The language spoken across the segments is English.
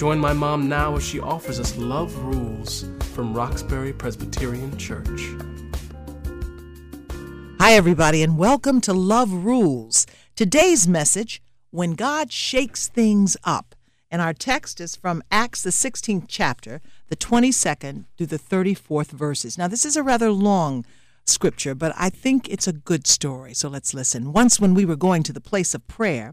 Join my mom now as she offers us Love Rules from Roxbury Presbyterian Church. Hi, everybody, and welcome to Love Rules. Today's message When God Shakes Things Up. And our text is from Acts, the 16th chapter, the 22nd through the 34th verses. Now, this is a rather long scripture, but I think it's a good story, so let's listen. Once, when we were going to the place of prayer,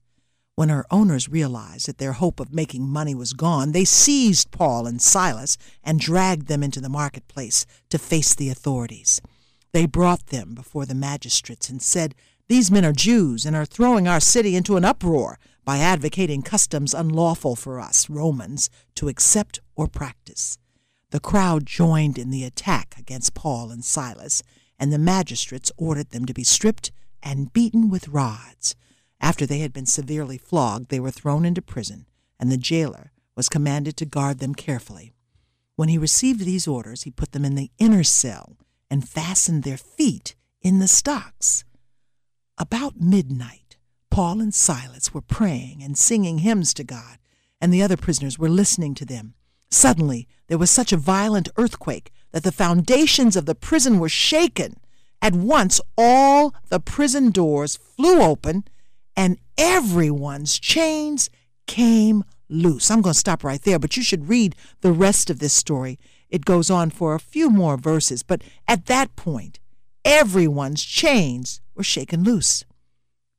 When her owners realized that their hope of making money was gone, they seized Paul and Silas and dragged them into the marketplace to face the authorities. They brought them before the magistrates and said, These men are Jews and are throwing our city into an uproar by advocating customs unlawful for us, Romans, to accept or practice. The crowd joined in the attack against Paul and Silas, and the magistrates ordered them to be stripped and beaten with rods. After they had been severely flogged, they were thrown into prison, and the jailer was commanded to guard them carefully. When he received these orders, he put them in the inner cell and fastened their feet in the stocks. About midnight, Paul and Silas were praying and singing hymns to God, and the other prisoners were listening to them. Suddenly, there was such a violent earthquake that the foundations of the prison were shaken. At once, all the prison doors flew open and everyone's chains came loose. I'm going to stop right there, but you should read the rest of this story. It goes on for a few more verses, but at that point, everyone's chains were shaken loose.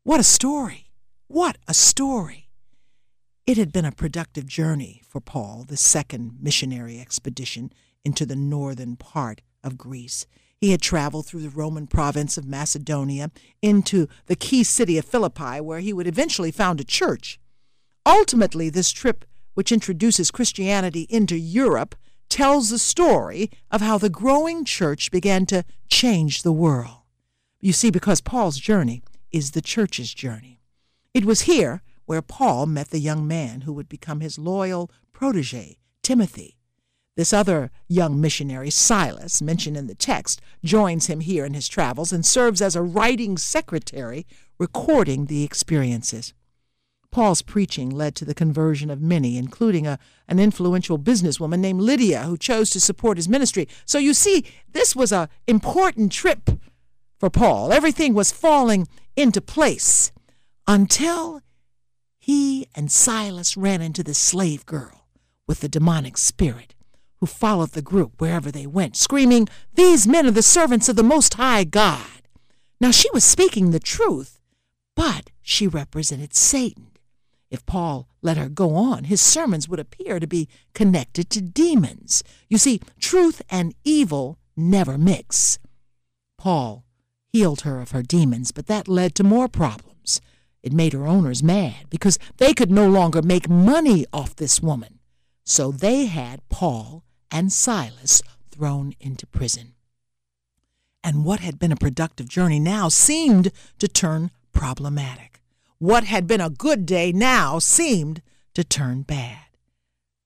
What a story! What a story! It had been a productive journey for Paul, the second missionary expedition into the northern part of Greece. He had traveled through the Roman province of Macedonia into the key city of Philippi, where he would eventually found a church. Ultimately, this trip, which introduces Christianity into Europe, tells the story of how the growing church began to change the world. You see, because Paul's journey is the church's journey. It was here where Paul met the young man who would become his loyal protege, Timothy. This other young missionary, Silas, mentioned in the text, joins him here in his travels and serves as a writing secretary, recording the experiences. Paul's preaching led to the conversion of many, including a, an influential businesswoman named Lydia, who chose to support his ministry. So you see, this was an important trip for Paul. Everything was falling into place until he and Silas ran into the slave girl with the demonic spirit who followed the group wherever they went, screaming, These men are the servants of the Most High God. Now she was speaking the truth, but she represented Satan. If Paul let her go on, his sermons would appear to be connected to demons. You see, truth and evil never mix. Paul healed her of her demons, but that led to more problems. It made her owners mad because they could no longer make money off this woman. So they had Paul and Silas thrown into prison. And what had been a productive journey now seemed to turn problematic. What had been a good day now seemed to turn bad.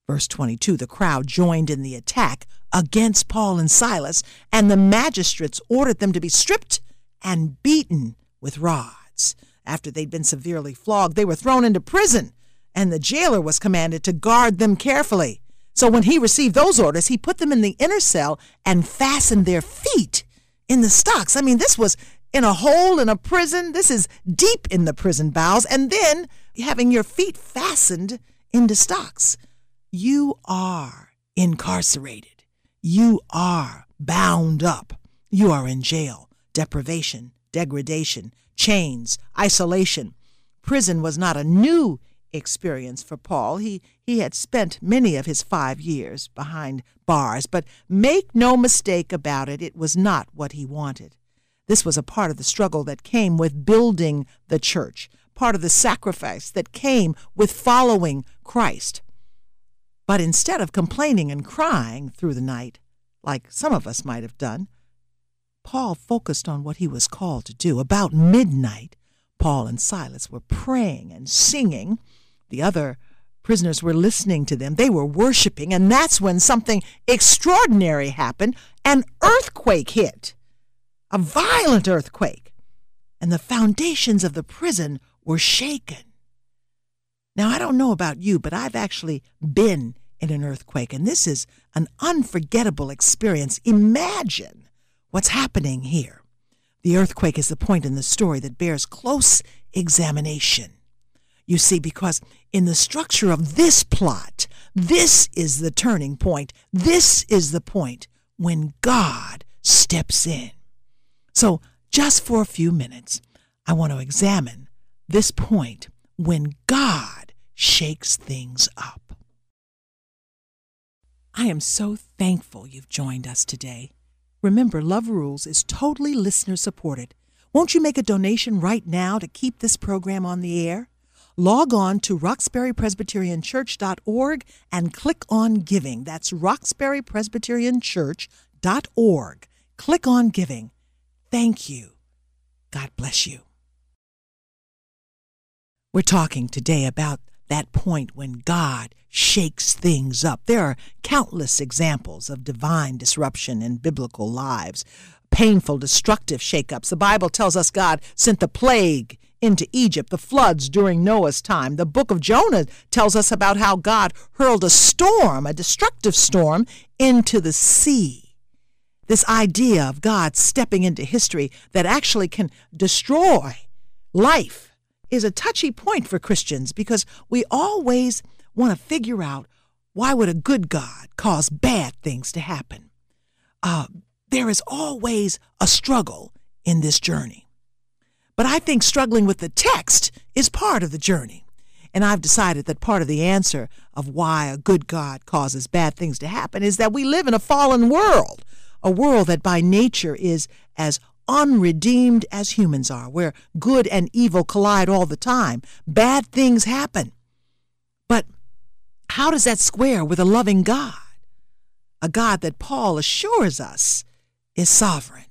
Verse 22 The crowd joined in the attack against Paul and Silas, and the magistrates ordered them to be stripped and beaten with rods. After they'd been severely flogged, they were thrown into prison, and the jailer was commanded to guard them carefully. So when he received those orders, he put them in the inner cell and fastened their feet in the stocks. I mean, this was in a hole in a prison. This is deep in the prison bowels. And then having your feet fastened into stocks. You are incarcerated. You are bound up. You are in jail, deprivation, degradation, chains, isolation. Prison was not a new experience for Paul. He, he had spent many of his five years behind bars, but make no mistake about it, it was not what he wanted. This was a part of the struggle that came with building the church, part of the sacrifice that came with following Christ. But instead of complaining and crying through the night, like some of us might have done, Paul focused on what he was called to do. About midnight, Paul and Silas were praying and singing. The other prisoners were listening to them. They were worshiping, and that's when something extraordinary happened. An earthquake hit, a violent earthquake, and the foundations of the prison were shaken. Now, I don't know about you, but I've actually been in an earthquake, and this is an unforgettable experience. Imagine what's happening here. The earthquake is the point in the story that bears close examination. You see, because in the structure of this plot, this is the turning point. This is the point when God steps in. So, just for a few minutes, I want to examine this point when God shakes things up. I am so thankful you've joined us today. Remember, Love Rules is totally listener supported. Won't you make a donation right now to keep this program on the air? Log on to roxburypresbyterianchurch.org and click on Giving. That's roxburypresbyterianchurch.org. Click on Giving. Thank you. God bless you. We're talking today about that point when God shakes things up. There are countless examples of divine disruption in biblical lives, painful, destructive shakeups. The Bible tells us God sent the plague into Egypt, the floods during Noah's time. The book of Jonah tells us about how God hurled a storm, a destructive storm, into the sea. This idea of God stepping into history that actually can destroy life is a touchy point for Christians because we always want to figure out why would a good God cause bad things to happen? Uh, there is always a struggle in this journey. But I think struggling with the text is part of the journey. And I've decided that part of the answer of why a good God causes bad things to happen is that we live in a fallen world, a world that by nature is as unredeemed as humans are, where good and evil collide all the time. Bad things happen. But how does that square with a loving God? A God that Paul assures us is sovereign.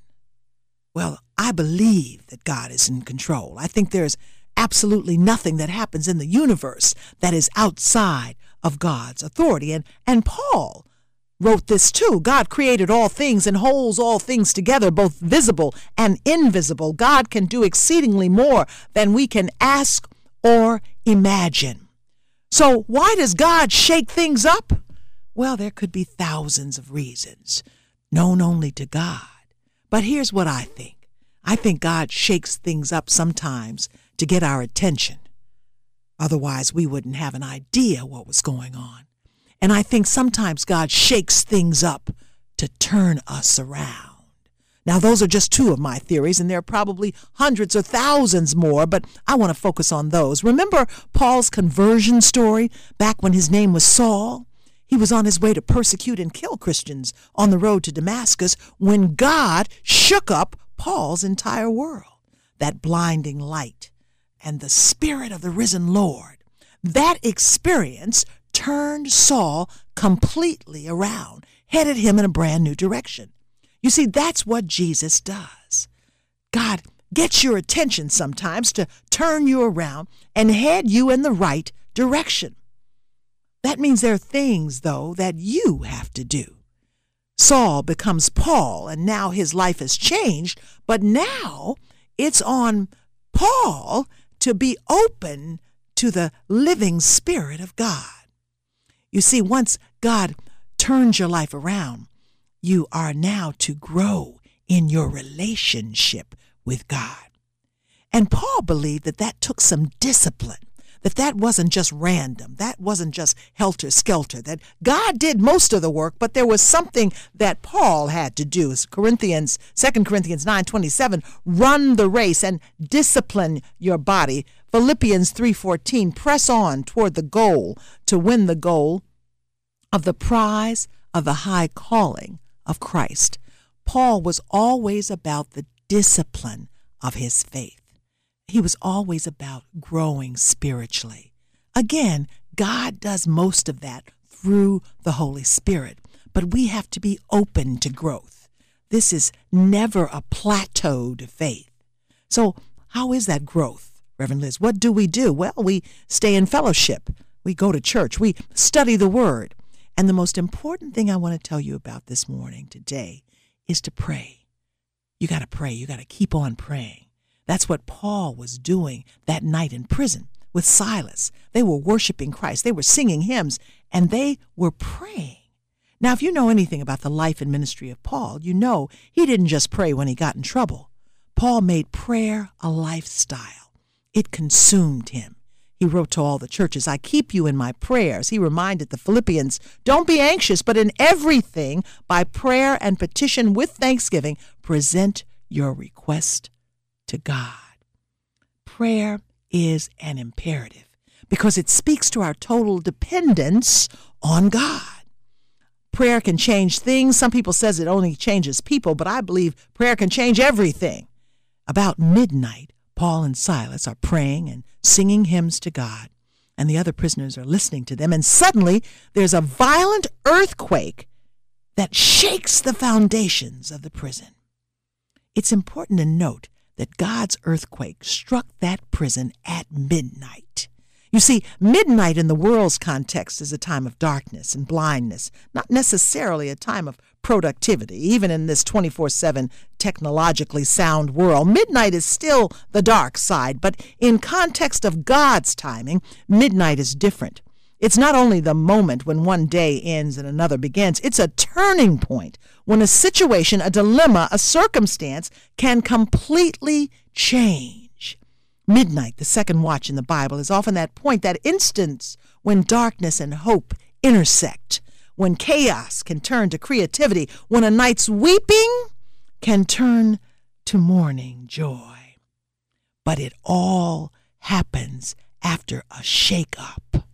Well, I believe that God is in control. I think there's absolutely nothing that happens in the universe that is outside of God's authority. And, and Paul wrote this too. God created all things and holds all things together, both visible and invisible. God can do exceedingly more than we can ask or imagine. So, why does God shake things up? Well, there could be thousands of reasons, known only to God. But here's what I think I think God shakes things up sometimes to get our attention. Otherwise, we wouldn't have an idea what was going on. And I think sometimes God shakes things up to turn us around. Now, those are just two of my theories, and there are probably hundreds or thousands more, but I want to focus on those. Remember Paul's conversion story back when his name was Saul? He was on his way to persecute and kill Christians on the road to Damascus when God shook up Paul's entire world. That blinding light and the Spirit of the risen Lord. That experience turned Saul completely around, headed him in a brand new direction. You see, that's what Jesus does. God gets your attention sometimes to turn you around and head you in the right direction. That means there are things, though, that you have to do. Saul becomes Paul, and now his life has changed, but now it's on Paul to be open to the living Spirit of God. You see, once God turns your life around, you are now to grow in your relationship with God. And Paul believed that that took some discipline. That that wasn't just random. That wasn't just helter skelter. That God did most of the work, but there was something that Paul had to do. As Corinthians, 2 Corinthians 9:27, run the race and discipline your body. Philippians 3:14, press on toward the goal to win the goal of the prize of the high calling of Christ. Paul was always about the discipline of his faith. He was always about growing spiritually. Again, God does most of that through the Holy Spirit, but we have to be open to growth. This is never a plateaued faith. So, how is that growth, Reverend Liz? What do we do? Well, we stay in fellowship, we go to church, we study the Word. And the most important thing I want to tell you about this morning, today, is to pray. You got to pray. You got to keep on praying. That's what Paul was doing that night in prison with Silas. They were worshiping Christ, they were singing hymns, and they were praying. Now, if you know anything about the life and ministry of Paul, you know he didn't just pray when he got in trouble. Paul made prayer a lifestyle, it consumed him. He wrote to all the churches, I keep you in my prayers. He reminded the Philippians, Don't be anxious, but in everything, by prayer and petition with thanksgiving, present your request to God. Prayer is an imperative because it speaks to our total dependence on God. Prayer can change things. Some people says it only changes people, but I believe prayer can change everything. About midnight, Paul and Silas are praying and singing hymns to God, and the other prisoners are listening to them, and suddenly there's a violent earthquake that shakes the foundations of the prison. It's important to note that God's earthquake struck that prison at midnight. You see, midnight in the world's context is a time of darkness and blindness, not necessarily a time of productivity. Even in this 24 7 technologically sound world, midnight is still the dark side, but in context of God's timing, midnight is different. It's not only the moment when one day ends and another begins, it's a turning point when a situation, a dilemma, a circumstance can completely change. Midnight, the second watch in the Bible, is often that point, that instance when darkness and hope intersect, when chaos can turn to creativity, when a night's weeping can turn to morning joy. But it all happens after a shake up.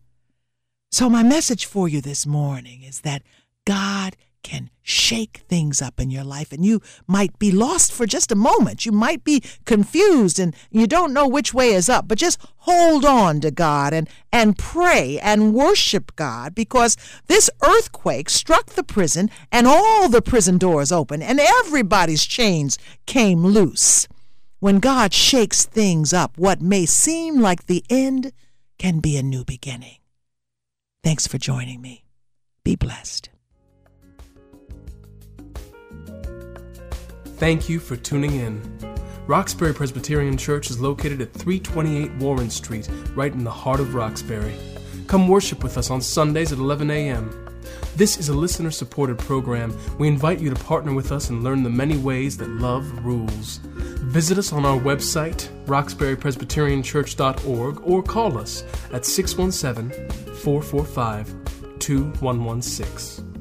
So, my message for you this morning is that God can shake things up in your life, and you might be lost for just a moment. You might be confused and you don't know which way is up, but just hold on to God and, and pray and worship God because this earthquake struck the prison and all the prison doors opened and everybody's chains came loose. When God shakes things up, what may seem like the end can be a new beginning. Thanks for joining me. Be blessed. Thank you for tuning in. Roxbury Presbyterian Church is located at 328 Warren Street, right in the heart of Roxbury. Come worship with us on Sundays at 11 a.m. This is a listener supported program. We invite you to partner with us and learn the many ways that love rules. Visit us on our website, roxburypresbyterianchurch.org, or call us at 617 445 2116.